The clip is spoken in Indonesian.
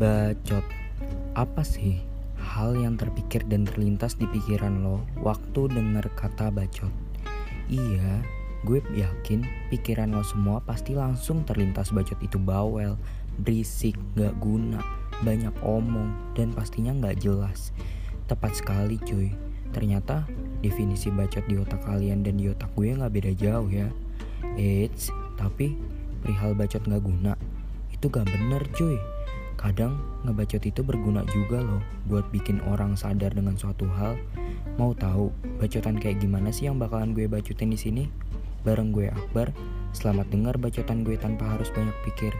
Bacot. Apa sih hal yang terpikir dan terlintas di pikiran lo waktu denger kata bacot? Iya, gue yakin pikiran lo semua pasti langsung terlintas bacot itu bawel, berisik, gak guna, banyak omong, dan pastinya gak jelas. Tepat sekali cuy, ternyata definisi bacot di otak kalian dan di otak gue gak beda jauh ya. Eits, tapi perihal bacot gak guna, itu gak bener cuy. Kadang ngebacot itu berguna juga loh buat bikin orang sadar dengan suatu hal. Mau tahu bacotan kayak gimana sih yang bakalan gue bacotin di sini? Bareng gue Akbar. Selamat dengar bacotan gue tanpa harus banyak pikir.